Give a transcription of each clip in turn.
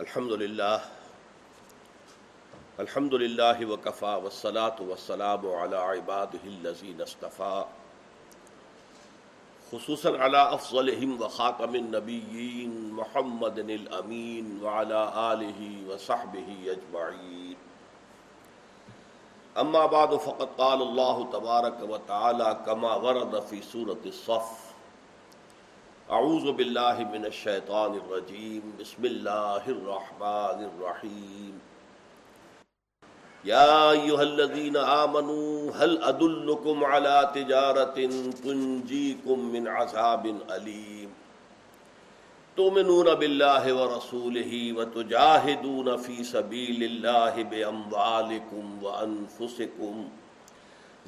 الحمد للہ الحمد للہ وکفا وسلاۃ وسلام علی عباد الذین اصطفیٰ خصوصاً علی افضلہم وخاتم النبیین محمد الامین وعلی آلہ وصحبہ اجمعین. اما بعد، فقد قال اللہ تبارک وتعالی کما ورد فی سورة الصف اعوذ باللہ من الشیطان الرجیم، بسم اللہ الرحمن الرحیم۔ یا ایوہ الذین آمنوا هل ادلکم علی تجارت تنجیکم من عذاب علیم تؤمنون باللہ ورسولہ وتجاہدون فی سبیل اللہ باموالکم وانفسکم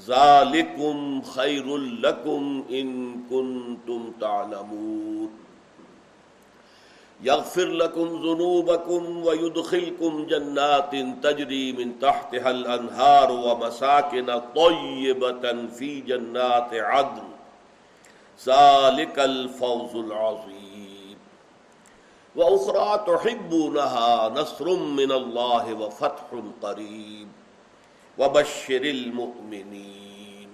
ذالکم خیر لکم ان کنتم تعلمون یغفر لکم ذنوبکم ویدخلکم جنات تجری من تحتها الانہار ومساکن طیبتا فی جنات عدن ذالک الفوز العظیم وأخرى تحبونها نصر من الله وفتح قريب وبشر المؤمنین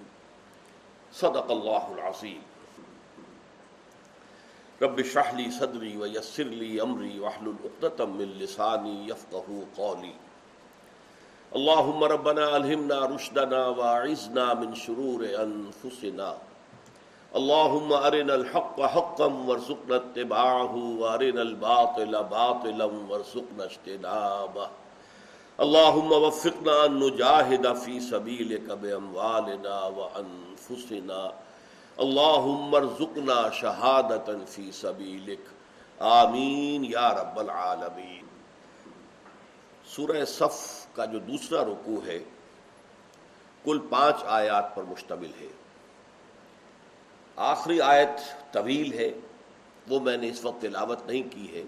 صدق اللہ العظیم رب اشرح لي صدری ويسر لي امری واحلل عقدة من لسانی يفقهوا قولی اللهم ربنا الهمنا رشدنا واعذنا من شرور انفسنا اللهم ارنا الحق حقا وارزقنا اتباعه وارنا الباطل باطلا وارزقنا اجتنابه. اللهم وفقنا ان نجاهد في سبيلك باموالنا وانفسنا اللهم ارزقنا شهادة في سبيلك آمین یا رب العالمین سورہ صف کا جو دوسرا رکوع ہے، کل پانچ آیات پر مشتمل ہے۔ آخری آیت طویل ہے، وہ میں نے اس وقت تلاوت نہیں کی ہے۔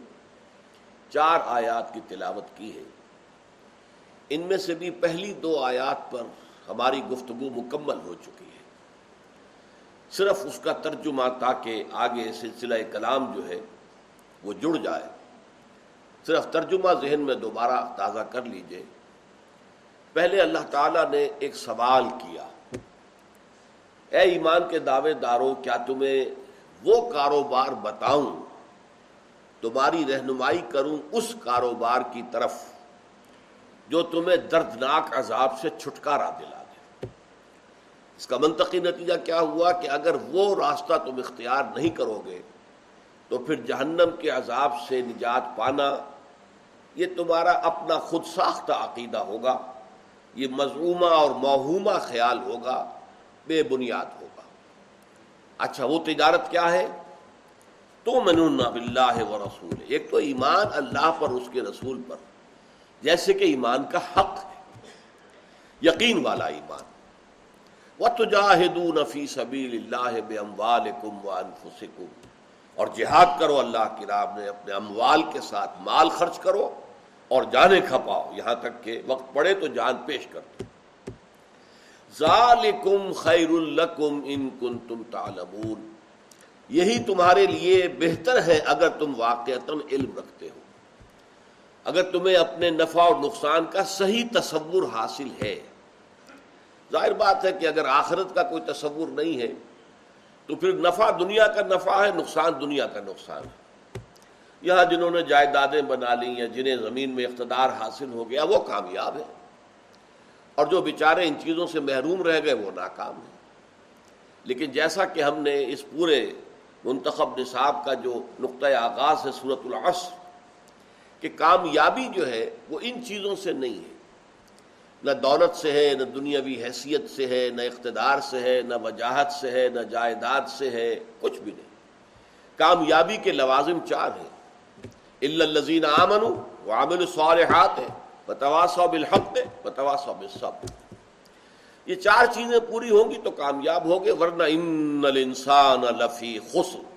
چار آیات کی تلاوت کی ہے۔ ان میں سے بھی پہلی دو آیات پر ہماری گفتگو مکمل ہو چکی ہے۔ صرف اس کا ترجمہ تاکہ آگے سلسلہ کلام جو ہے وہ جڑ جائے۔ صرف ترجمہ ذہن میں دوبارہ تازہ کر لیجیے۔ پہلے اللہ تعالیٰ نے ایک سوال کیا۔ اے ایمان کے دعوے داروں، کیا تمہیں وہ کاروبار بتاؤں؟ تمہاری رہنمائی کروں اس کاروبار کی طرف۔ جو تمہیں دردناک عذاب سے چھٹکارا دلا دے۔ اس کا منطقی نتیجہ کیا ہوا کہ اگر وہ راستہ تم اختیار نہیں کرو گے، تو پھر جہنم کے عذاب سے نجات پانا، یہ تمہارا اپنا خود ساختہ عقیدہ ہوگا، یہ مضمومہ اور موہومہ خیال ہوگا، بے بنیاد ہوگا۔ اچھا وہ تجارت کیا ہے؟ تو منون بلّہ و رسول ایک تو ایمان اللہ پر، اس کے رسول پر۔ جیسے کہ ایمان کا حق ہے، یقین والا ایمان۔ وَتُجَاهِدُونَ فِي سَبِيلِ اللَّهِ بِأَمْوَالِكُمْ وَأَنفُسِكُمْ۔ اور جہاد کرو اللہ کی راہ میں، اپنے اموال کے ساتھ مال خرچ کرو اور جانے کھپاؤ۔ یہاں تک کہ وقت پڑے تو جان پیش کر دو۔ ذالکم خیر لکم ان کنتم تعلمون۔ یہی تمہارے لیے بہتر ہے اگر تم واقعتاً علم رکھتے ہو۔ اگر تمہیں اپنے نفع اور نقصان کا صحیح تصور حاصل ہے۔ ظاہر بات ہے کہ اگر آخرت کا کوئی تصور نہیں ہے، تو پھر نفع دنیا کا نفع ہے، نقصان دنیا کا نقصان ہے۔ یہاں جنہوں نے جائیدادیں بنا لی یا جنہیں زمین میں اقتدار حاصل ہو گیا، وہ کامیاب ہے اور جو بیچارے ان چیزوں سے محروم رہ گئے، وہ ناکام ہیں۔ لیکن جیسا کہ ہم نے اس پورے منتخب نصاب کا جو نقطۂ آغاز ہے صورت العصر کہ کامیابی جو ہے وہ ان چیزوں سے نہیں ہے۔ نہ دولت سے ہے، نہ دنیاوی حیثیت سے ہے، نہ اقتدار سے ہے، نہ وجاہت سے ہے، نہ جائیداد سے ہے، کچھ بھی نہیں۔ کامیابی کے لوازم چار ہیں۔ الزین آمن وہ عامل الصالحات ہے بتواسو بالحق ہے بتواسو بالصبر۔ یہ چار چیزیں پوری ہوں گی تو کامیاب ہوگے، ورنہ ان الانسان لفی خسر۔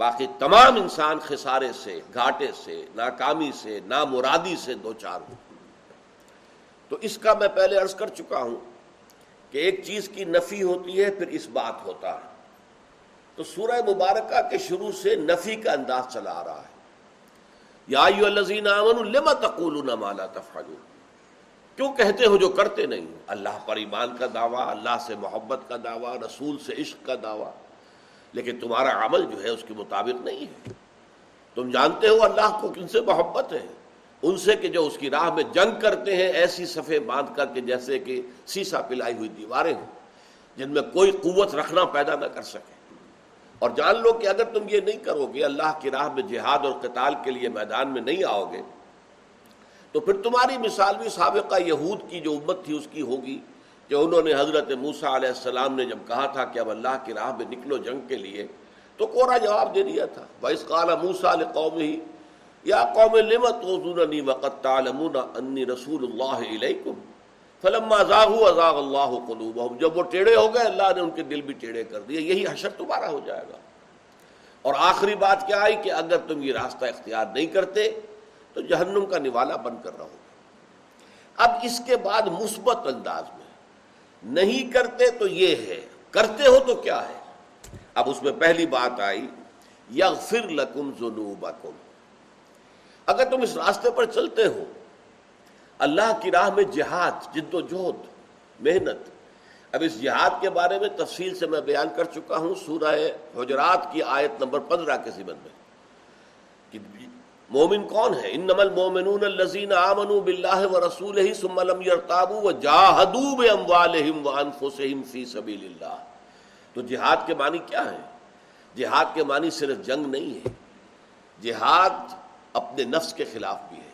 باقی تمام انسان خسارے سے، گھاٹے سے، ناکامی سے، نامرادی سے دو چار ہوں۔ تو اس کا میں پہلے عرض کر چکا ہوں کہ ایک چیز کی نفی ہوتی ہے، پھر اس بات ہوتا ہے۔ تو سورہ مبارکہ کے شروع سے نفی کا انداز چلا آ رہا ہے۔ یا الزین لما تقول مالا تفعلون؟ کیوں کہتے ہو جو کرتے نہیں اللہ پر ایمان کا دعویٰ، اللہ سے محبت کا دعویٰ، رسول سے عشق کا دعویٰ۔ لیکن تمہارا عمل جو ہے اس کے مطابق نہیں ہے۔ تم جانتے ہو اللہ کو کن سے محبت ہے۔ ان سے کہ جو اس کی راہ میں جنگ کرتے ہیں، ایسی صفے باندھ کر کے جیسے کہ سیسا پلائی ہوئی دیواریں ہوں، جن میں کوئی قوت رکھنا پیدا نہ کر سکے۔ اور جان لو کہ اگر تم یہ نہیں کرو گے، اللہ کی راہ میں جہاد اور قتال کے لیے میدان میں نہیں آؤ گے، تو پھر تمہاری مثال بھی سابقہ یہود کی جو امت تھی، اس کی ہوگی۔ کہ انہوں نے حضرت موسا علیہ السلام نے جب کہا تھا کہ اب اللہ کی راہ میں نکلو جنگ کے لیے، تو کورا جواب دے دیا تھا۔ بھائی قال موسا قوم ہی یا قوم لمت وقت انی رسول اللہ علیکم فلما ازاغ ازاغ اللہ قلوبہم۔ جب وہ ٹیڑے ہو گئے، اللہ نے ان کے دل بھی ٹیڑے کر دیے۔ یہی حشر تمہارا ہو جائے گا۔ اور آخری بات کیا آئی کہ اگر تم یہ راستہ اختیار نہیں کرتے، تو جہنم کا نوالا بند کر رہا ہوگا۔ اب اس کے بعد مثبت انداز میں نہیں کرتے تو یہ ہے، کرتے ہو تو کیا ہے؟ اب اس میں پہلی بات آئی، یغفر لکم ذنوبکم۔ اگر تم اس راستے پر چلتے ہو، اللہ کی راہ میں جہاد، جد و جہد، محنت۔ اب اس جہاد کے بارے میں تفصیل سے میں بیان کر چکا ہوں، سورہ حجرات کی آیت نمبر پندرہ کے ذمن میں۔ کہ مومن کون ہے؟ ان نمل مومن الزین آمن بلّہ و رسول ہی سملم یرتابو وانفسہم فی سبیل اللہ۔ تو جہاد کے معنی کیا ہے جہاد کے معنی صرف جنگ نہیں ہے، جہاد اپنے نفس کے خلاف بھی ہے۔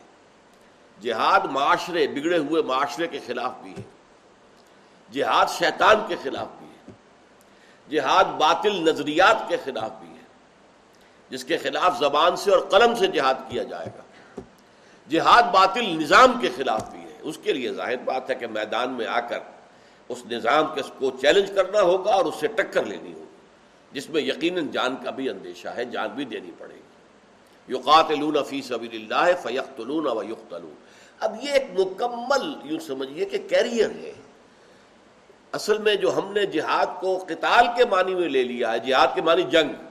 جہاد معاشرے، بگڑے ہوئے معاشرے کے خلاف بھی ہے۔ جہاد شیطان کے خلاف بھی ہے۔ جہاد باطل نظریات کے خلاف بھی جس کے خلاف زبان سے اور قلم سے جہاد کیا جائے گا۔ جہاد باطل نظام کے خلاف بھی ہے۔ اس کے لیے ظاہر بات ہے کہ میدان میں آ کر اس نظام کے کو چیلنج کرنا ہوگا اور اس سے ٹکر لینی ہوگی۔ جس میں یقیناً جان کا بھی اندیشہ ہے، جان بھی دینی پڑے گی۔ یوقات فی سبیل اللہ فیقتلون و یقتلون۔ اب یہ ایک مکمل، یوں سمجھیے کہ کیریئر ہے۔ اصل میں جو ہم نے جہاد کو قتال کے معنی میں لے لیا ہے، جہاد کے معنی جنگ۔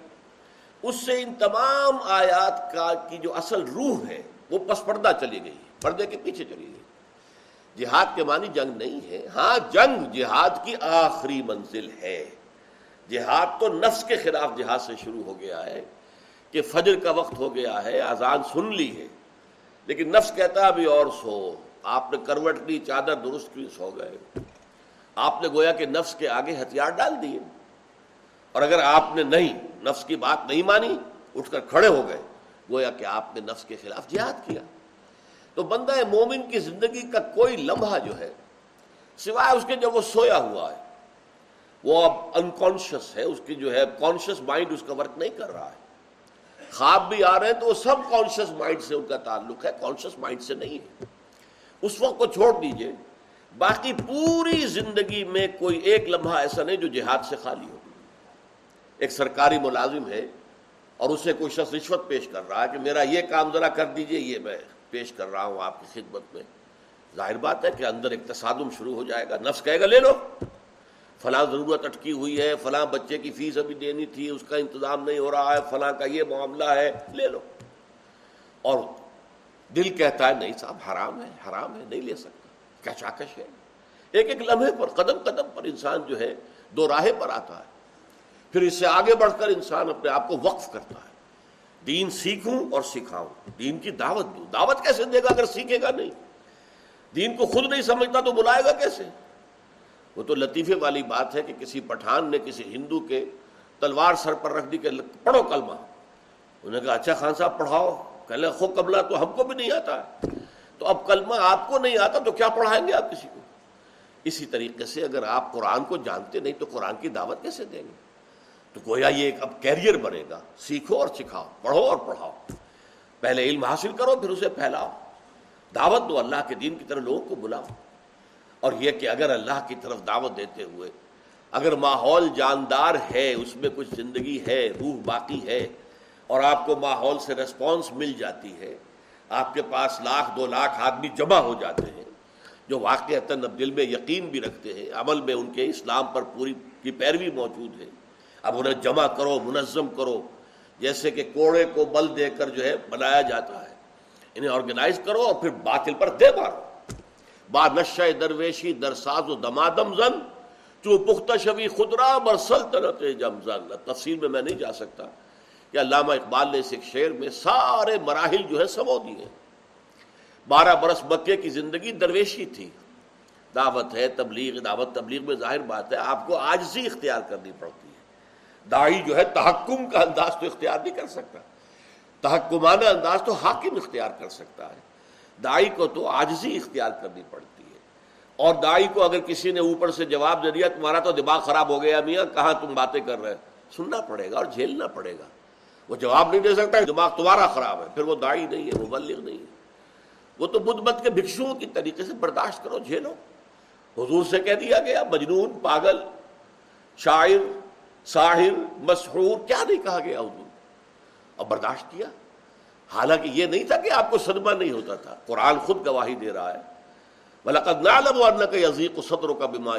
اس سے ان تمام آیات کا کی جو اصل روح ہے، وہ پس پردہ چلی گئی، پردے کے پیچھے چلی گئی۔ جہاد کے معنی جنگ نہیں ہے۔ ہاں جنگ جہاد کی آخری منزل ہے۔ جہاد تو نفس کے خلاف جہاد سے شروع ہو گیا ہے، کہ فجر کا وقت ہو گیا ہے آزان سن لی ہے۔ لیکن نفس کہتا ابھی اور سو۔ آپ نے کروٹ لی، چادر درست کی، سو گئے۔ آپ نے گویا کہ نفس کے آگے ہتھیار ڈال دیے۔ اور اگر آپ نے نہیں، نفس کی بات نہیں مانی، اٹھ کر کھڑے ہو گئے، گویا کہ آپ نے نفس کے خلاف جہاد کیا۔ تو بندہ مومن کی زندگی کا کوئی لمحہ جو ہے، سوائے اس کے جب وہ سویا ہوا ہے، وہ اب انکانشیس ہے، اس کی جو ہے کانشیس مائنڈ اس کا ورک نہیں کر رہا ہے۔ خواب بھی آ رہے ہیں تو وہ سب کانشیس مائنڈ سے ان کا تعلق ہے کانشیس مائنڈ سے نہیں ہے۔ اس وقت کو چھوڑ دیجیے، باقی پوری زندگی میں کوئی ایک لمحہ ایسا نہیں جو جہاد سے خالی ہو۔ ایک سرکاری ملازم ہے اور اسے کوئی شخص رشوت پیش کر رہا ہے کہ میرا یہ کام ذرا کر دیجیے، یہ میں پیش کر رہا ہوں آپ کی خدمت میں۔ ظاہر بات ہے کہ اندر ایک تصادم شروع ہو جائے گا۔ نفس کہے گا، لے لو، فلاں ضرورت اٹکی ہوئی ہے، فلاں بچے کی فیس ابھی دینی تھی، اس کا انتظام نہیں ہو رہا ہے، فلاں کا یہ معاملہ ہے، لے لو۔ اور دل کہتا ہے، نہیں صاحب، حرام ہے حرام ہے، نہیں لے سکتا۔ کیا چاکش ہے؟ ایک ایک لمحے پر، قدم قدم پر انسان جو ہے، دو راہے پر آتا ہے۔ پھر اس سے آگے بڑھ کر انسان اپنے آپ کو وقف کرتا ہے۔ دین سیکھوں اور سکھاؤں۔ دین کی دعوت دوں۔ دعوت کیسے دے گا اگر سیکھے گا نہیں؟ دین کو خود نہیں سمجھتا تو بلائے گا کیسے؟ وہ تو لطیفے والی بات ہے کہ کسی پٹھان نے کسی ہندو کے تلوار سر پر رکھ دی کہ پڑھو کلمہ۔ انہوں نے کہا اچھا خان صاحب، پڑھاؤ۔ کہ خو قبلہ تو ہم کو بھی نہیں آتا۔ ہے تو اب کلمہ آپ کو نہیں آتا تو کیا پڑھائیں گے آپ کسی کو؟ اسی طریقے سے اگر آپ قرآن کو جانتے نہیں تو قرآن کی دعوت کیسے دیں گے؟ تو گویا یہ ایک اب کیریئر بنے گا۔ سیکھو اور سکھاؤ، پڑھو اور پڑھاؤ۔ پہلے علم حاصل کرو، پھر اسے پھیلاؤ۔ دعوت دو اللہ کے دین کی طرف، لوگوں کو بلاؤ۔ اور یہ کہ اگر اللہ کی طرف دعوت دیتے ہوئے اگر ماحول جاندار ہے، اس میں کچھ زندگی ہے، روح باقی ہے، اور آپ کو ماحول سے ریسپانس مل جاتی ہے، آپ کے پاس لاکھ، دو لاکھ آدمی جمع ہو جاتے ہیں، جو واقع اب دل میں یقین بھی رکھتے ہیں، عمل میں ان کے اسلام پر پوری کی پیروی موجود ہے۔ اب انہیں جمع کرو، منظم کرو، جیسے کہ کوڑے کو بل دے کر جو ہے بنایا جاتا ہے۔ انہیں آرگنائز کرو اور پھر باطل پر دے مارو۔ با نشہ درویشی درساز و دمادم زن جو پختہ شبی خدرا بر سلطنت جمزن تفصیل میں میں نہیں جا سکتا۔ کہ علامہ اقبال نے اس ایک شعر میں سارے مراحل جو ہے سمو دیے۔ بارہ برس مکے کی زندگی درویشی تھی۔ دعوت ہے تبلیغ، دعوت تبلیغ میں ظاہر بات ہے، آپ کو آجزی اختیار کرنی پڑتی ہے۔ دائی جو ہے تحکم کا انداز تو اختیار نہیں کر سکتا۔ تحکمانہ انداز تو حاکم اختیار کر سکتا ہے۔ دائی کو تو آجزی اختیار کرنی پڑتی ہے۔ اور دائی کو اگر کسی نے اوپر سے جواب دے دیا، تمہارا تو دماغ خراب ہو گیا میاں، کہاں تم باتیں کر رہے سننا پڑے گا اور جھیلنا پڑے گا۔ وہ جواب نہیں دے سکتا، دماغ تمہارا خراب ہے، پھر وہ دائی نہیں ہے، وہ بلغ نہیں ہے۔ وہ تو بدھ مت کے بھکشوؤں کی طریقے سے برداشت کرو، جھیلو۔ حضور سے کہہ دیا گیا، مجنون، پاگل، شاعر ساحر، مسحور، کیا نہیں کہا گیا حضور اور برداشت کیا۔ حالانکہ یہ نہیں تھا کہ آپ کو صدمہ نہیں ہوتا تھا۔ قرآن خود گواہی دے رہا ہے۔ بلاقد نالم کہ عزیق و صدر کا بیما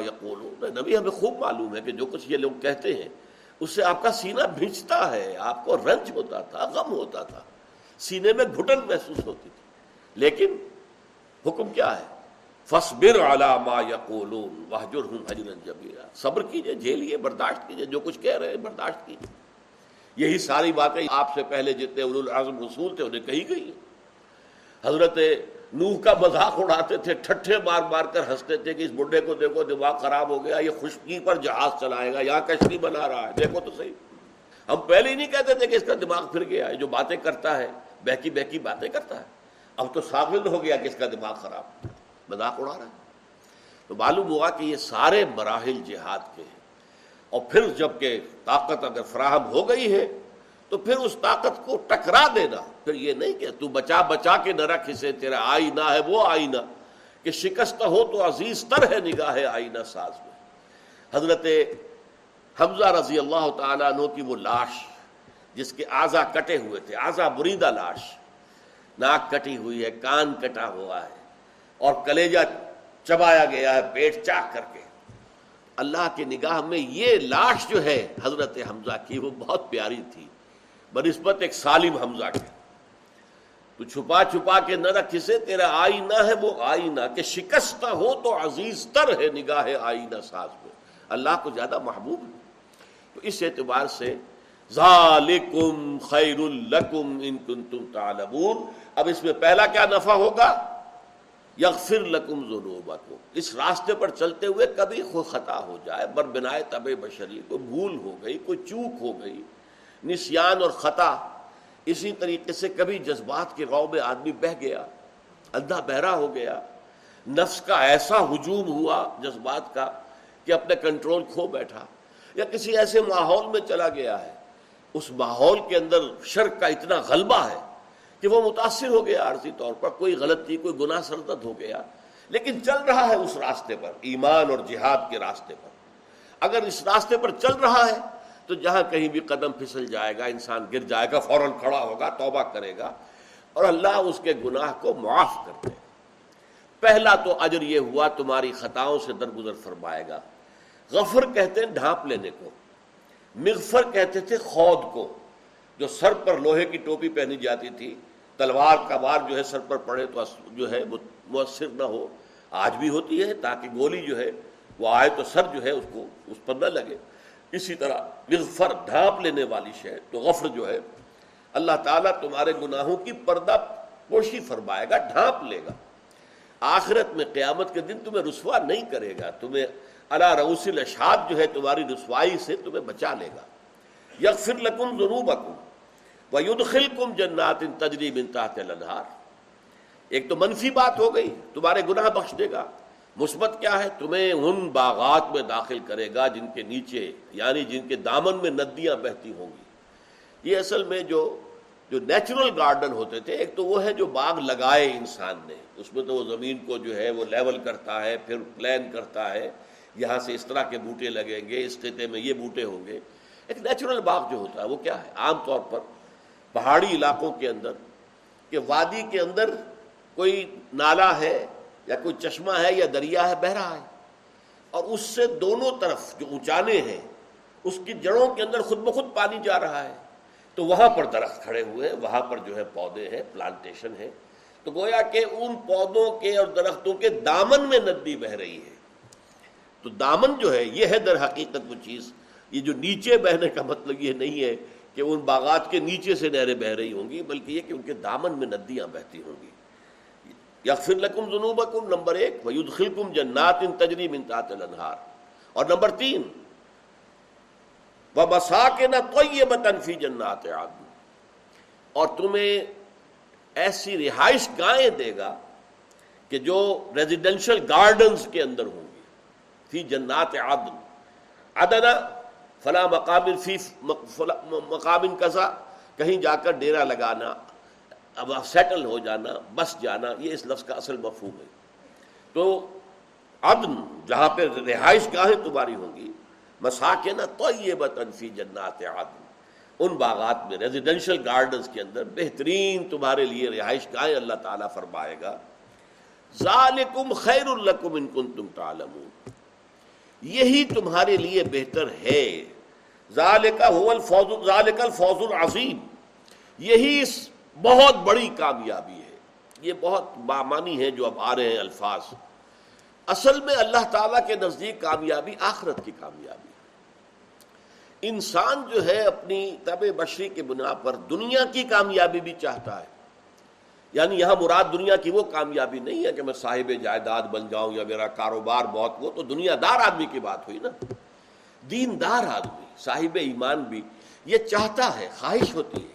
نبی، ہمیں خوب معلوم ہے کہ جو کچھ یہ لوگ کہتے ہیں، اس سے آپ کا سینہ بھیجتا ہے۔ آپ کو رنج ہوتا تھا، غم ہوتا تھا۔ سینے میں گھٹن محسوس ہوتی تھی۔ لیکن حکم کیا ہے؟ فصبر علامہ یقولون وحجر ہوں حجرن صبر کیجیے جھیلیے برداشت کیجیے، جو کچھ کہہ رہے ہیں برداشت کیجیے۔ یہی ساری باتیں آپ سے پہلے جتنے العظم رسول تھے، انہیں کہی گئی حضرت نوح کا مذاق اڑاتے تھے، ٹھٹھے مار مار کر ہنستے تھے کہ اس بڈھے کو دیکھو، دماغ خراب ہو گیا، یہ خشکی پر جہاز چلائے گا، یہاں کشتی بنا رہا ہے، دیکھو تو صحیح۔ ہم پہلے ہی نہیں کہتے تھے کہ اس کا دماغ پھر گیا ہے، جو باتیں کرتا ہے، بہکی بہکی باتیں کرتا ہے۔ اب تو ثابت ہو گیا کہ اس کا دماغ خراب۔ مذاق اڑا رہا ہے۔ تو معلوم ہوا کہ یہ سارے مراحل جہاد کے ہیں۔ اور پھر جبکہ طاقت اگر فراہم ہو گئی ہے، تو پھر اس طاقت کو ٹکرا دینا۔ پھر یہ نہیں کہ تو بچا بچا کے نہ رکھ، اسے تیرا آئینہ ہے، وہ آئینہ۔ کہ شکست ہو تو عزیز تر ہے نگاہ آئینہ ساز میں۔ حضرت حمزہ رضی اللہ تعالیٰ عنہ کی وہ لاش، جس کے آزا کٹے ہوئے تھے، آزا بریدہ لاش، ناک کٹی ہوئی ہے، کان کٹا ہوا ہے۔ اور کلیجہ چبایا گیا ہے پیٹ چاک کر کے۔ اللہ کی نگاہ میں یہ لاش جو ہے، حضرت حمزہ کی، وہ بہت پیاری تھی۔ بنسبت ایک سالم حمزہ کے تو چھپا چھپا کے نہ رکھ اسے، تیرا آئینہ ہے وہ آئینہ۔ کہ شکست ہو تو عزیز تر ہے نگاہ آئینہ ساز میں۔ اللہ کو زیادہ محبوب ہے۔ تو اس اعتبار سے ذالکم خیر لکم ان کنتم تعلمون۔ اب اس میں پہلا کیا نفع ہوگا؟ یغفر لکم ذنوبکم، اس راستے پر چلتے ہوئے کبھی کوئی خطا ہو جائے بر بنائے طب بشری، کوئی بھول ہو گئی، کوئی چوک ہو گئی، نسیان اور خطا، اسی طریقے سے کبھی جذبات کے غو میں آدمی بہ گیا اندھا بہرا ہو گیا، نفس کا ایسا ہجوم ہوا جذبات کا کہ اپنے کنٹرول کھو بیٹھا، یا کسی ایسے ماحول میں چلا گیا ہے، اس ماحول کے اندر شرک کا اتنا غلبہ ہے کہ وہ متاثر ہو گیا عارضی طور پر، کوئی غلطی کوئی گناہ سردت ہو گیا۔ لیکن چل رہا ہے اس راستے پر، ایمان اور جہاد کے راستے پر۔ اگر اس راستے پر چل رہا ہے، تو جہاں کہیں بھی قدم پھسل جائے گا، انسان گر جائے گا، فوراً کھڑا ہوگا، توبہ کرے گا۔ اور اللہ اس کے گناہ کو معاف کر دے۔ پہلا تو اجر یہ ہوا، تمہاری خطاؤں سے درگزر فرمائے گا۔ غفر کہتے ہیں ڈھانپ لینے کو۔ مغفر کہتے تھے خود کو۔ جو سر پر لوہے کی ٹوپی پہنی جاتی تھی، تلوار کا وار جو ہے سر پر پڑے تو جو ہے مؤثر نہ ہو۔ آج بھی ہوتی ہے تاکہ گولی جو ہے وہ آئے تو سر جو ہے اس کو، اس پر نہ لگے۔ اسی طرح مغفر ڈھانپ لینے والی شے، تو غفر جو ہے، اللہ تعالیٰ تمہارے گناہوں کی پردہ پوشی فرمائے گا، ڈھانپ لے گا۔ آخرت میں قیامت کے دن تمہیں رسوا نہیں کرے گا، تمہیں اللہ روس الشاد جو ہے تمہاری رسوائی سے تمہیں بچا لے گا۔ یغفر لکم ذنوبکم وَيُدْخِلْكُمْ جَنَّاتٍ تَجْرِي مِن تَحْتِ الْأَنْهَارِ۔ ایک تو منفی بات ہو گئی، تمہارے گناہ بخش دے گا۔ مثبت کیا ہے؟ تمہیں ان باغات میں داخل کرے گا جن کے نیچے یعنی جن کے دامن میں ندیاں بہتی ہوں گی۔ یہ اصل میں جو جو نیچرل گارڈن ہوتے تھے، ایک تو وہ ہے جو باغ لگائے انسان نے۔ اس میں تو وہ زمین کو جو ہے، وہ لیول کرتا ہے، پھر پلان کرتا ہے۔ یہاں سے اس طرح کے بوٹے لگیں گے، اس خطے میں یہ بوٹے ہوں گے۔ ایک نیچرل باغ جو ہوتا ہے، وہ کیا ہے؟ عام طور پر پہاڑی علاقوں کے اندر کہ وادی کے اندر کوئی نالا ہے یا کوئی چشمہ ہے یا دریا ہے، بہ رہا ہے۔ اور اس سے دونوں طرف جو اونچانے ہیں، اس کی جڑوں کے اندر خود بخود پانی جا رہا ہے۔ تو وہاں پر درخت کھڑے ہوئے ہیں، وہاں پر جو ہے پودے ہیں پلانٹیشن ہے تو گویا کہ ان پودوں کے اور درختوں کے دامن میں ندی بہ رہی ہے۔ تو دامن جو ہے، یہ ہے در حقیقت وہ چیز۔ یہ جو نیچے بہنے کا مطلب یہ نہیں ہے کہ ان باغات کے نیچے سے نہریں بہ رہی ہوں گی، بلکہ یہ کہ ان کے دامن میں ندیاں بہتی ہوں گی۔ یا پھر لکم جنوب نمبر ایک وید خلکم جنات ان تجریم انتاط الانہار۔ اور نمبر تین وہ مسا کے نہ تو اور تمہیں ایسی رہائش گاہیں دے گا کہ جو ریزیڈینشل گارڈنز کے اندر ہوں گی، فی جنات عدن۔ عدنا فلاں مقابل فی مقابل کسا کہیں جا کر ڈیرا لگانا، اب سیٹل ہو جانا، بس جانا، یہ اس لفظ کا اصل مفہوم ہے۔ تو عدن، جہاں پہ رہائش گاہیں تمہاری ہوں گی، مساکن تو یہ بتنفی جنات عدن۔ ان باغات میں ریزیڈینشل گارڈنز کے اندر بہترین تمہارے لیے رہائش گاہیں اللہ تعالیٰ فرمائے گا۔ ذالکم خیر الکم ان کن تم تعلمون۔ یہی تمہارے لیے بہتر ہے۔ ذالک الفوز ذالک الفوز العظیم۔ یہی بہت بڑی کامیابی ہے۔ یہ بہت بامانی ہے جو اب آ رہے ہیں الفاظ۔ اصل میں اللہ تعالیٰ کے نزدیک کامیابی آخرت کی کامیابی انسان جو ہے اپنی طب بشری کی بنا پر دنیا کی کامیابی بھی چاہتا ہے۔ یعنی یہاں مراد دنیا کی وہ کامیابی نہیں ہے کہ میں صاحب جائیداد بن جاؤں یا میرا کاروبار بہت وہ، تو دنیا دار آدمی کی بات ہوئی نا۔ دین دار آدمی، صاحب ایمان بھی یہ چاہتا ہے، خواہش ہوتی ہے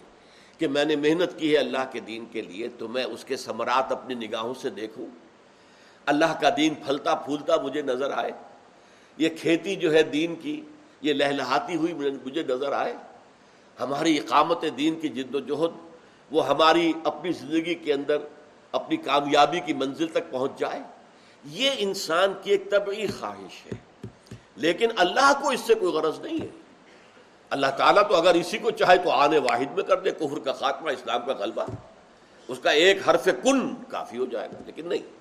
کہ میں نے محنت کی ہے اللہ کے دین کے لیے، تو میں اس کے ثمرات اپنی نگاہوں سے دیکھوں۔ اللہ کا دین پھلتا پھولتا مجھے نظر آئے۔ یہ کھیتی جو ہے دین کی، یہ لہلہاتی ہوئی مجھے نظر آئے۔ ہماری اقامت دین کی جد و جہد وہ ہماری اپنی زندگی کے اندر اپنی کامیابی کی منزل تک پہنچ جائے، یہ انسان کی ایک طبعی خواہش ہے۔ لیکن اللہ کو اس سے کوئی غرض نہیں ہے۔ اللہ تعالیٰ تو اگر اسی کو چاہے تو آنے واحد میں کر دے، کفر کا خاتمہ، اسلام کا غلبہ۔ اس کا ایک حرف کن کافی ہو جائے گا، لیکن نہیں۔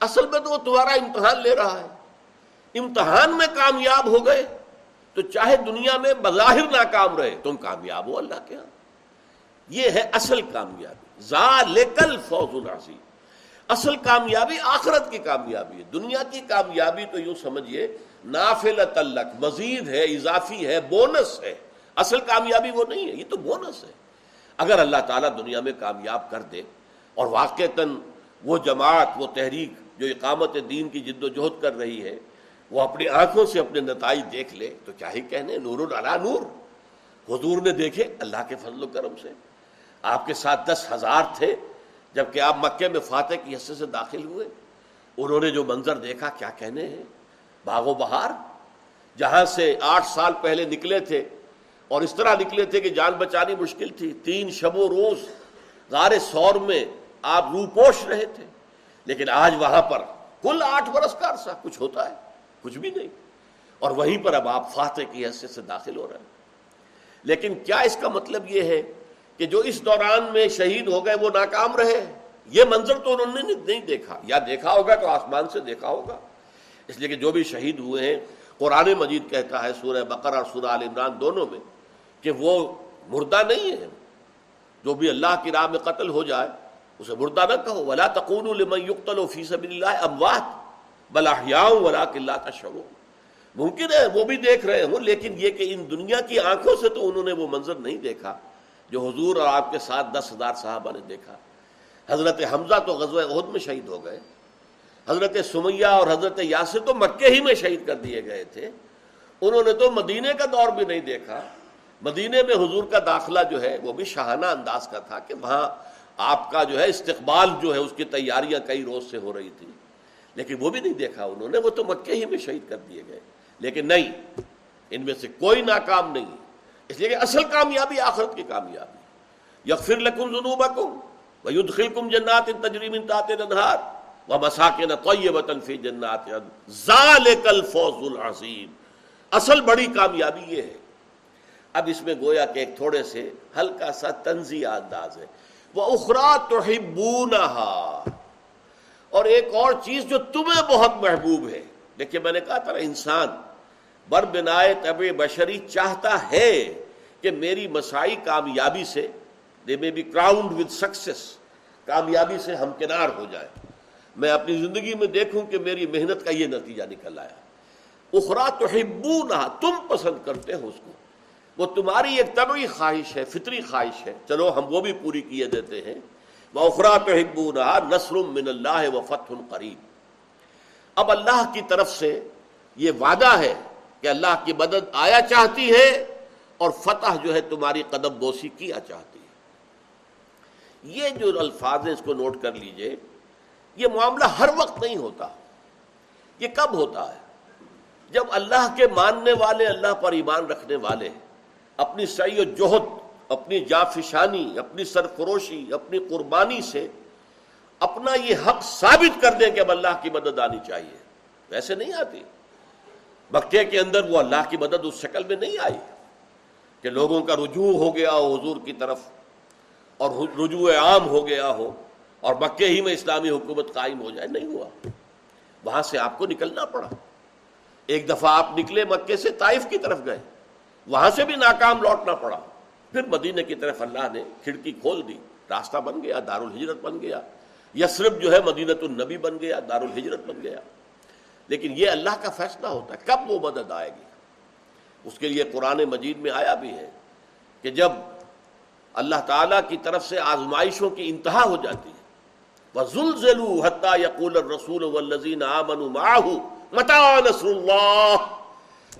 اصل میں تو وہ تمہارا امتحان لے رہا ہے۔ امتحان میں کامیاب ہو گئے تو چاہے دنیا میں بظاہر ناکام رہے، تم کامیاب ہو اللہ کے ہاں۔ یہ ہے اصل کامیابی۔ ذالکل فوز العظیم۔ اصل کامیابی آخرت کی کامیابی ہے۔ دنیا کی کامیابی تو یوں سمجھیے نافل تلک مزید ہے، اضافی ہے، بونس ہے۔ اصل کامیابی وہ نہیں ہے، یہ تو بونس ہے۔ اگر اللہ تعالیٰ دنیا میں کامیاب کر دے اور واقع وہ جماعت، وہ تحریک جو اقامت دین کی جد و جہد کر رہی ہے، وہ اپنی آنکھوں سے اپنے نتائج دیکھ لے، تو چاہے کہنے؟ نور العلا نور۔ حضور نے دیکھے اللہ کے فضل و کرم سے۔ آپ کے ساتھ دس ہزار تھے، جبکہ آپ مکے میں فاتح کی حصے سے داخل ہوئے۔ انہوں نے جو منظر دیکھا، کیا کہنے ہیں؟ باغ و بہار، جہاں سے آٹھ سال پہلے نکلے تھے۔ اور اس طرح نکلے تھے کہ جان بچانی مشکل تھی۔ تین شب و روز غار سور میں آپ روپوش رہے تھے۔ لیکن آج وہاں پر کل آٹھ برس کا عرصہ کچھ ہوتا ہے، کچھ بھی نہیں۔ اور وہیں پر اب آپ فاتح کی حیثیت سے داخل ہو رہے ہیں۔ لیکن کیا اس کا مطلب یہ ہے کہ جو اس دوران میں شہید ہو گئے وہ ناکام رہے۔ یہ منظر تو انہوں نے نہیں دیکھا۔ یا دیکھا ہوگا تو آسمان سے دیکھا ہوگا۔ اس لیے کہ جو بھی شہید ہوئے ہیں، قرآن مجید کہتا ہے سورہ بقر اور سورہ عال عمران دونوں میں کہ وہ مردہ نہیں ہے جو بھی اللہ کی راہ میں قتل ہو جائے، اسے مردہ نہ کہو۔ ولا تقون لمن فی سبیل اللہ اموات بلاحیاؤں ولا کلّہ کا ممکن ہے وہ بھی دیکھ رہے ہوں، لیکن یہ کہ ان دنیا کی آنکھوں سے تو انہوں نے وہ منظر نہیں دیکھا۔ جو حضور اور آپ کے ساتھ دس ہزار صحابہ نے دیکھا۔ حضرت حمزہ تو غزوہ عہد میں شہید ہو گئے۔ حضرت سمیہ اور حضرت یاسر تو مکے ہی میں شہید کر دیے گئے تھے۔ انہوں نے تو مدینے کا دور بھی نہیں دیکھا۔ مدینے میں حضور کا داخلہ جو ہے وہ بھی شاہانہ انداز کا تھا کہ وہاں آپ کا جو ہے استقبال جو ہے اس کی تیاریاں کئی روز سے ہو رہی تھی۔ لیکن وہ بھی نہیں دیکھا انہوں نے، وہ تو مکے ہی میں شہید کر دیے گئے۔ لیکن نہیں، ان میں سے کوئی ناکام نہیں۔ اس لیے کہ اصل کامیابی آخرت کی کامیابی یغفر لکم ذنوبکم ویدخلکم جنات تجری من تحت الانہار ومساکن طیبۃ فی جنات ذالک الفوز العظیم۔ اصل بڑی کامیابی یہ ہے۔ اب اس میں گویا کہ ایک تھوڑے سے ہلکا سا تنزیہ انداز ہے۔ وہ اخرا تحبونہا اور ایک اور چیز جو تمہیں بہت محبوب ہے۔ دیکھیے میں نے کہا تھا انسان بر بنائے طب بشری چاہتا ہے کہ میری مسائی کامیابی سے they may be crowned with success کامیابی سے ہمکنار ہو جائے میں اپنی زندگی میں دیکھوں کہ میری محنت کا یہ نتیجہ نکل آیا۔ اخرا تو تم پسند کرتے ہو اس کو۔ وہ تمہاری ایک طبعی خواہش ہے، فطری خواہش ہے۔ چلو ہم وہ بھی پوری کیے دیتے ہیں۔ وہ اخرا تو نسر من اللہ و فتح قریب۔ اب اللہ کی طرف سے یہ وعدہ ہے کہ اللہ کی مدد آیا چاہتی ہے اور فتح جو ہے تمہاری قدم بوسی کیا چاہتی ہے۔ یہ جو الفاظ ہیں اس کو نوٹ کر لیجیے۔ یہ معاملہ ہر وقت نہیں ہوتا۔ یہ کب ہوتا ہے؟ جب اللہ کے ماننے والے، اللہ پر ایمان رکھنے والے اپنی سعی و جوہد اپنی جافشانی، اپنی سرفروشی اپنی قربانی سے اپنا یہ حق ثابت کر دیں کہ اب اللہ کی مدد آنی چاہیے۔ ویسے نہیں آتی۔ مکے کے اندر وہ اللہ کی مدد اس شکل میں نہیں آئی کہ لوگوں کا رجوع ہو گیا ہو، حضور کی طرف، اور رجوع عام ہو گیا ہو، اور مکے ہی میں اسلامی حکومت قائم ہو جائے، نہیں ہوا۔ وہاں سے آپ کو نکلنا پڑا۔ ایک دفعہ آپ نکلے مکے سے طائف کی طرف گئے، وہاں سے بھی ناکام لوٹنا پڑا۔ پھر مدینہ کی طرف اللہ نے کھڑکی کھول دی، راستہ بن گیا دار الحجرت بن گیا۔ یسرف جو ہے مدینت النبی بن گیا دار الحجرت بن گیا۔ لیکن یہ اللہ کا فیصلہ ہوتا ہے، کب وہ مدد آئے گی؟ اس کے لیے قرآن مجید میں آیا بھی ہے کہ جب اللہ تعالیٰ کی طرف سے آزمائشوں کی انتہا ہو جاتی ہے وہ زلزلو حتہ یقول رسول والذین آمنوا متا نصر اللہ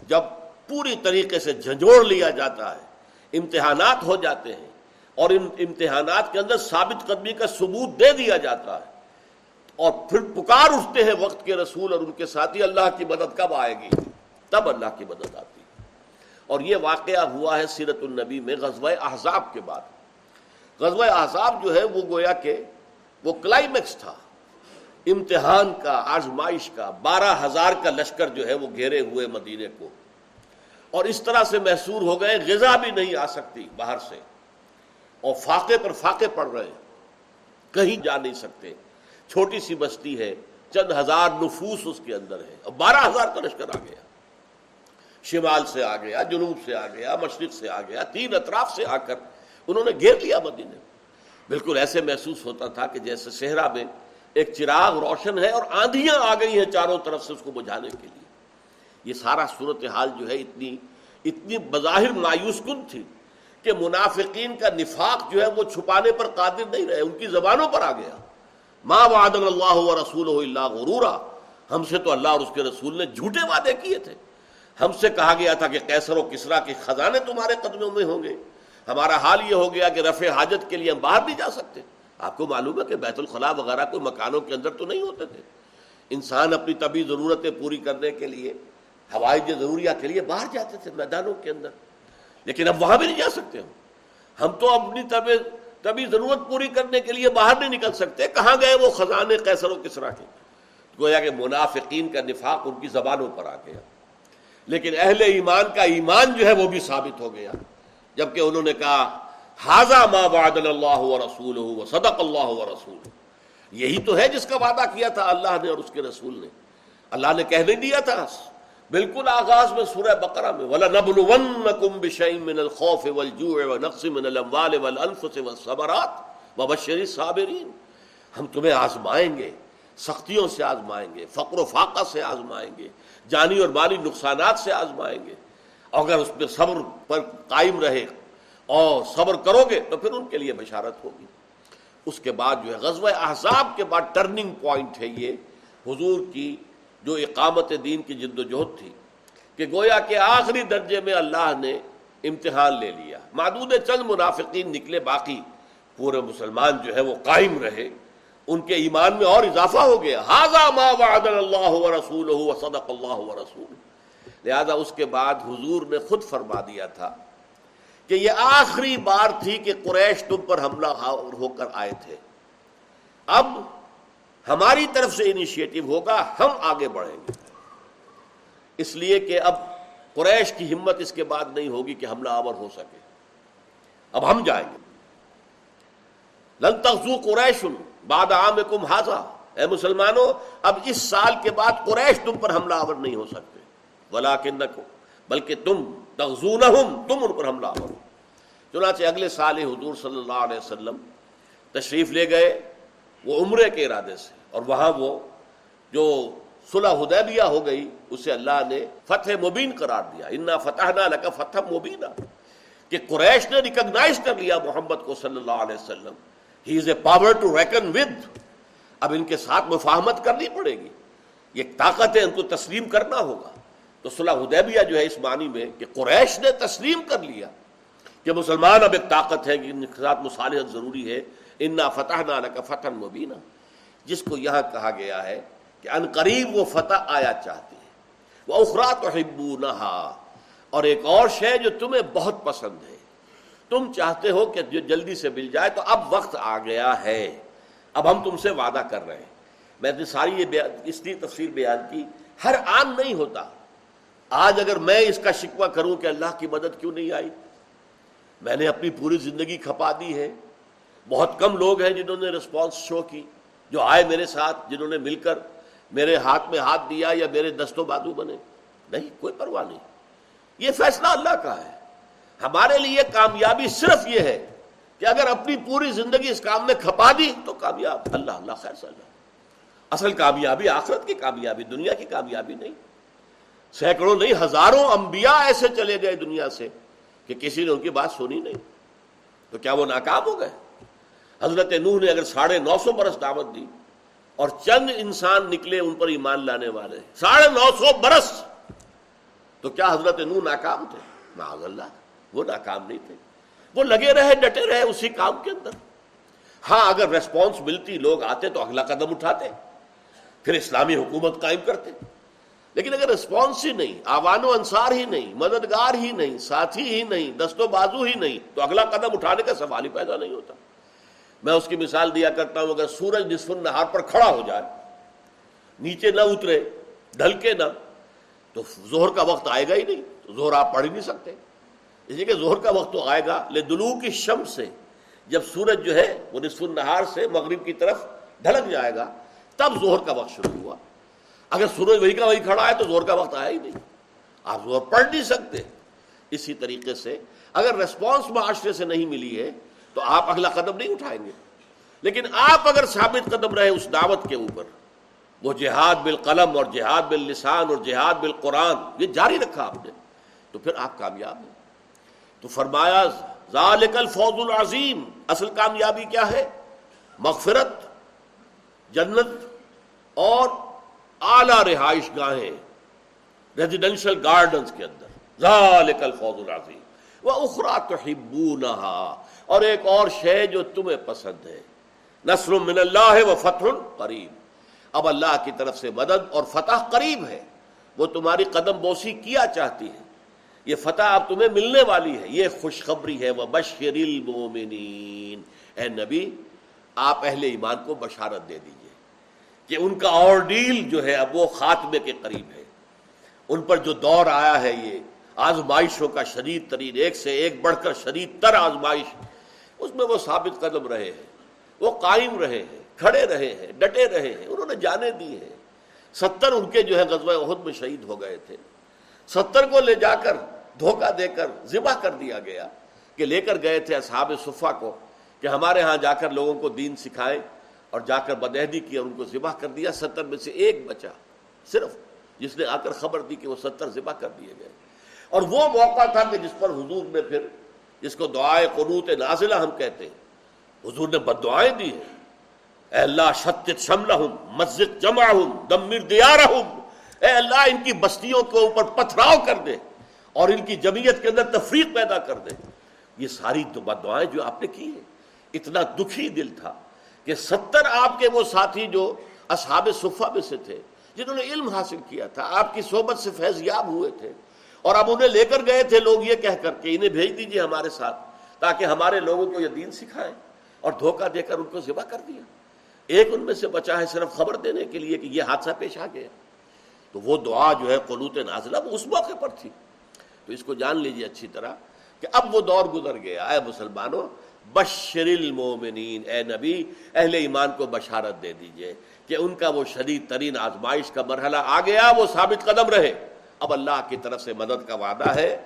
جب پوری طریقے سے جھنجھوڑ لیا جاتا ہے، امتحانات ہو جاتے ہیں اور ان امتحانات کے اندر ثابت قدمی کا ثبوت دے دیا جاتا ہے۔ اور پھر پکار اٹھتے ہیں وقت کے رسول اور ان کے ساتھی، اللہ کی مدد کب آئے گی؟ تب اللہ کی مدد آتی اور یہ واقعہ ہوا ہے سیرت النبی میں غزوہ احزاب کے بعد۔ غزوہ احزاب جو ہے وہ گویا کہ وہ کلائمیکس تھا۔ امتحان کا، آزمائش کا، بارہ ہزار کا لشکر جو ہے وہ گھیرے ہوئے مدینے کو۔ اور اس طرح سے محسور ہو گئے غذا بھی نہیں آ سکتی باہر سے۔ اور فاقے پر فاقے پڑ رہے کہیں جا نہیں سکتے۔ چھوٹی سی بستی ہے، چند ہزار نفوس اس کے اندر ہے۔ اور بارہ ہزار کا لشکر آ گیا۔ شمال سے آ گیا، جنوب سے آ گیا، مشرق سے آ گیا، تین اطراف سے آ کر انہوں نے گھیر لیا مدینے بالکل ایسے محسوس ہوتا تھا کہ جیسے صحرا میں ایک چراغ روشن ہے اور آندیاں آ گئی ہیں چاروں طرف سے اس کو بجھانے کے لیے۔ یہ سارا صورت حال جو ہے اتنی اتنی بظاہر مایوس کن تھی کہ منافقین کا نفاق جو ہے وہ چھپانے پر قادر نہیں رہے، ان کی زبانوں پر آ گیا۔ ماں وعد اللہ و رسول اللہ غرورا۔ ہم سے تو اللہ اور اس کے رسول نے جھوٹے وعدے کیے تھے۔ ہم سے کہا گیا تھا کہ کیسر و کسرا کے خزانے تمہارے قدموں میں ہوں گے۔ ہمارا حال یہ ہو گیا کہ رفع حاجت کے لیے ہم باہر نہیں جا سکتے۔ آپ کو معلوم ہے کہ بیت الخلاء وغیرہ کوئی مکانوں کے اندر تو نہیں ہوتے تھے۔ انسان اپنی طبی ضرورتیں پوری کرنے کے لیے ہوائی ضروریات کے لیے باہر جاتے تھے میدانوں کے اندر۔ لیکن اب وہاں بھی نہیں جا سکتے ہم۔ ہم تو اپنی طبی طبی ضرورت پوری کرنے کے لیے باہر نہیں نکل سکتے، کہاں گئے وہ خزانے کیسر و کسرا کے گویا کہ منافقین کا نفاق ان کی زبانوں پر آ گیا۔ لیکن اہل ایمان کا ایمان جو ہے وہ بھی ثابت ہو گیا۔ جبکہ انہوں نے کہا حاضہ ما وعد اللہ و رسول و صدق اللہ و رسول یہی تو ہے جس کا وعدہ کیا تھا، اللہ نے اور اس کے رسول نے۔ اللہ نے کہہ نہیں دیا تھا بالکل آغاز میں سورہ بقرہ میں، وَلَنَبْلُوَنَّكُمْ بِشَيْءٍ مِّنَ الْخَوْفِ وَالْجُوعِ وَنَقْصٍ مِّنَ الْأَمْوَالِ وَالْأَنفُسِ وَالصَّبَرَاتِ وَبَشِّرِ الصَّابِرِينَ۔ ہم تمہیں آزمائیں گے، سختیوں سے آزمائیں گے، فقر و فاقہ سے آزمائیں گے، جانی اور مالی نقصانات سے آزمائیں گے۔ اگر اس میں صبر پر قائم رہے اور صبر کرو گے تو پھر ان کے لیے بشارت ہوگی۔ اس کے بعد جو ہے، غزوہ احزاب کے بعد ٹرننگ پوائنٹ ہے یہ۔ حضور کی جو اقامت دین کی جد و جہد تھی، کہ گویا کے آخری درجے میں اللہ نے امتحان لے لیا۔ معدود چند منافقین نکلے، باقی پورے مسلمان جو ہے وہ قائم رہے۔ ان کے ایمان میں اور اضافہ ہو گیا۔ ما وعد اللہ و رسول صدق اللہ و رسول لہذا اس کے بعد حضور نے خود فرما دیا تھا کہ یہ آخری بار تھی کہ قریش تم پر حملہ ہو کر آئے تھے۔ اب ہماری طرف سے انیشیٹو ہوگا، ہم آگے بڑھیں گے۔ اس لیے کہ اب قریش کی ہمت اس کے بعد نہیں ہوگی کہ حملہ آور ہو سکے۔ اب ہم جائیں گے۔ لن تخذو قریش بعد عام کم حاضا اے مسلمانوں، اب اس سال کے بعد قریش تم پر حملہ آور نہیں ہو سکتے۔ ولا بلکہ تم تغزون تم ان پر حملہ آور۔ ہو چنانچہ اگلے سال حضور صلی اللہ علیہ وسلم تشریف لے گئے۔ وہ عمرے کے ارادے سے اور وہاں وہ جو صلح حدیبیہ ہو گئی، اسے اللہ نے فتح مبین قرار دیا۔ انا فتح نہ لگا فتح مبینہ کہ قریش نے ریکگنائز کر لیا محمد کو صلی اللہ علیہ وسلم۔ He is a power to reckon with اب ان کے ساتھ مفاہمت کرنی پڑے گی۔ یہ طاقت ہے، ان کو تسلیم کرنا ہوگا۔ تو صلح حدیبیہ جو ہے اس معنی میں کہ قریش نے تسلیم کر لیا۔ کہ مسلمان اب ایک طاقت ہے کہ ان کے ساتھ مصالحت ضروری ہے۔ انا فتح نہ کا فتح مبینہ جس کو یہاں کہا گیا ہے کہ ان قریب وہ فتح آیا چاہتے ہیں۔ وہ اخرا تو اور ایک اور شے جو تمہیں بہت پسند ہے۔ تم چاہتے ہو کہ جو جلدی سے مل جائے تو اب وقت آ گیا ہے۔ اب ہم تم سے وعدہ کر رہے ہیں۔ میں نے ساری یہ اس لیے تفصیل بیان کی۔ ہر آن نہیں ہوتا۔ آج اگر میں اس کا شکوہ کروں کہ اللہ کی مدد کیوں نہیں آئی؟ میں نے اپنی پوری زندگی کھپا دی ہے۔ بہت کم لوگ ہیں جنہوں نے رسپانس شو کی، جو آئے میرے ساتھ، جنہوں نے مل کر میرے ہاتھ میں ہاتھ دیا یا میرے دستوں بازو بنے۔ نہیں، کوئی پرواہ نہیں۔ یہ فیصلہ اللہ کا ہے۔ ہمارے لیے کامیابی صرف یہ ہے کہ اگر اپنی پوری زندگی اس کام میں کھپا دی تو کامیاب۔ اللہ اللہ خیر اللہ۔ اصل کامیابی آخرت کی کامیابی، دنیا کی کامیابی نہیں۔ سینکڑوں نہیں، ہزاروں انبیاء ایسے چلے گئے دنیا سے کہ کسی نے ان کی بات سنی نہیں۔ تو کیا وہ ناکام ہو گئے؟ حضرت نوح نے اگر ساڑھے نو سو برس دعوت دی اور چند انسان نکلے ان پر ایمان لانے والے، ساڑھے نو سو برس، تو کیا حضرت نوح ناکام تھے؟ معاذ اللہ، وہ ناکام نہیں تھے۔ وہ لگے رہے، ڈٹے رہے اسی کام کے اندر۔ ہاں اگر ریسپانس ملتی، لوگ آتے تو اگلا قدم اٹھاتے، پھر اسلامی حکومت قائم کرتے۔ لیکن اگر رسپانس ہی نہیں، آوان و انصار ہی نہیں، مددگار ہی نہیں، ساتھی ہی نہیں دست و بازو ہی نہیں، تو اگلا قدم اٹھانے کا سوال ہی پیدا نہیں ہوتا۔ میں اس کی مثال دیا کرتا ہوں، اگر سورج نصف النہار پر کھڑا ہو جائے، نیچے نہ اترے ڈھل کے نہ، تو زہر کا وقت آئے گا ہی نہیں تو زہر آپ پڑھ ہی نہیں سکتے۔ اسی کہ زہر کا وقت تو آئے گا لے دلو کی شم سے، جب سورج جو ہے، وہ نصف النہار سے مغرب کی طرف ڈھلک جائے گا، تب زہر کا وقت شروع ہوا۔ اگر سورج وہی کا وہی کھڑا ہے، تو زور کا وقت آیا ہی نہیں۔ آپ زور پڑھ نہیں سکتے۔ اسی طریقے سے، اگر ریسپانس معاشرے سے نہیں ملی ہے تو آپ اگلا قدم نہیں اٹھائیں گے۔ لیکن آپ اگر ثابت قدم رہے اس دعوت کے اوپر، وہ جہاد بالقلم اور جہاد باللسان اور جہاد بالقرآن، یہ جاری رکھا آپ نے، تو پھر آپ کامیاب ہیں۔ تو فرمایا، ذالک الفوز العظیم، اصل کامیابی کیا ہے؟ مغفرت، جنت اور اعلی رہائش گاہیں ریزیڈینشل گارڈنز کے اندر۔ ذالک الفوز العظیم۔ وہ اخرا تو اور ایک اور شے جو تمہیں پسند ہے۔ نصر من اللہ و فتح قریب۔ اب اللہ کی طرف سے مدد اور فتح قریب ہے۔ وہ تمہاری قدم بوسی کیا چاہتی ہے؟ یہ فتح اب تمہیں ملنے والی ہے۔ یہ خوشخبری ہے۔ وہ بشر المومنین اے نبی، آپ اہل ایمان کو بشارت دے دیجیے کہ ان کا آرڈیل جو ہے اب وہ خاتمے کے قریب ہے۔ ان پر جو دور آیا ہے یہ آزمائشوں کا شدید ترین، ایک سے ایک بڑھ کر شدید تر آزمائش اس میں وہ ثابت قدم رہے ہیں، وہ قائم رہے ہیں، کھڑے رہے ہیں، ڈٹے رہے ہیں، انہوں نے جانے دی ہے ستر ان کے جو ہے غزوہ عہد میں شہید ہو گئے تھے۔ ستر کو لے جا کر دھوکہ دے کر ذبح کر دیا گیا کہ لے کر گئے تھے اصحاب صفا کو کہ ہمارے ہاں جا کر لوگوں کو دین سکھائیں اور جا کر بدہدی کی ان کو ذبح کر دیا۔ ستر میں سے ایک بچا صرف جس نے آ کر خبر دی کہ وہ ستر ذبح کر دیے گئے۔ اور وہ موقع تھا کہ جس پر حضور نے پھر جس کو دعائے قنوت نازلہ ہم کہتے ہیں۔ حضور نے بد دعائیں دی ہیں۔ اے اللہ، شتت شملہ ہوں مسجد جمع ہوں دمر دیارہ ہوں اے اللہ، ان کی بستیوں کے اوپر پتھراؤ کر دے اور ان کی جمعیت کے اندر تفریق پیدا کر دے۔ یہ ساری بد دعائیں جو آپ نے کی ہیں۔ اتنا دکھی دل تھا کہ ستر آپ کے وہ ساتھی جو اصحاب صفہ میں سے تھے، جنہوں نے علم حاصل کیا تھا، آپ کی صحبت سے فیض یاب ہوئے تھے۔ اور اب انہیں لے کر گئے تھے لوگ یہ کہہ کر کہ انہیں بھیج دیجیے ہمارے ساتھ تاکہ ہمارے لوگوں کو یہ دین سکھائیں اور دھوکہ دے کر ان کو ذبح کر دیا۔ ایک ان میں سے بچا ہے صرف خبر دینے کے لیے کہ یہ حادثہ پیش آ گیا۔ تو وہ دعا جو ہے قلوت نازلہ وہ اس موقع پر تھی۔ تو اس کو جان لیجیے اچھی طرح کہ اب وہ دور گزر گیا۔ اے مسلمانوں، بشر المومنین، اے نبی، اہل ایمان کو بشارت دے دیجیے کہ ان کا وہ شدید ترین آزمائش کا مرحلہ آ گیا، وہ ثابت قدم رہے۔ اب اللہ کی طرف سے مدد کا وعدہ ہے،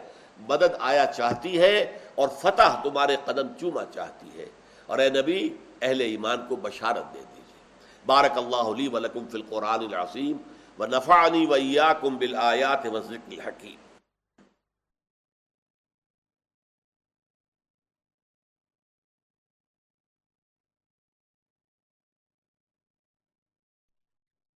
مدد آیا چاہتی ہے اور فتح تمہارے قدم چوما چاہتی ہے۔ اور اے نبی، اہل ایمان کو بشارت دے دیجیے بارک اللہ علی ولکم فی القرآن العظیم و نفعنی ویاکم بالآیات و ذکر الحکیم۔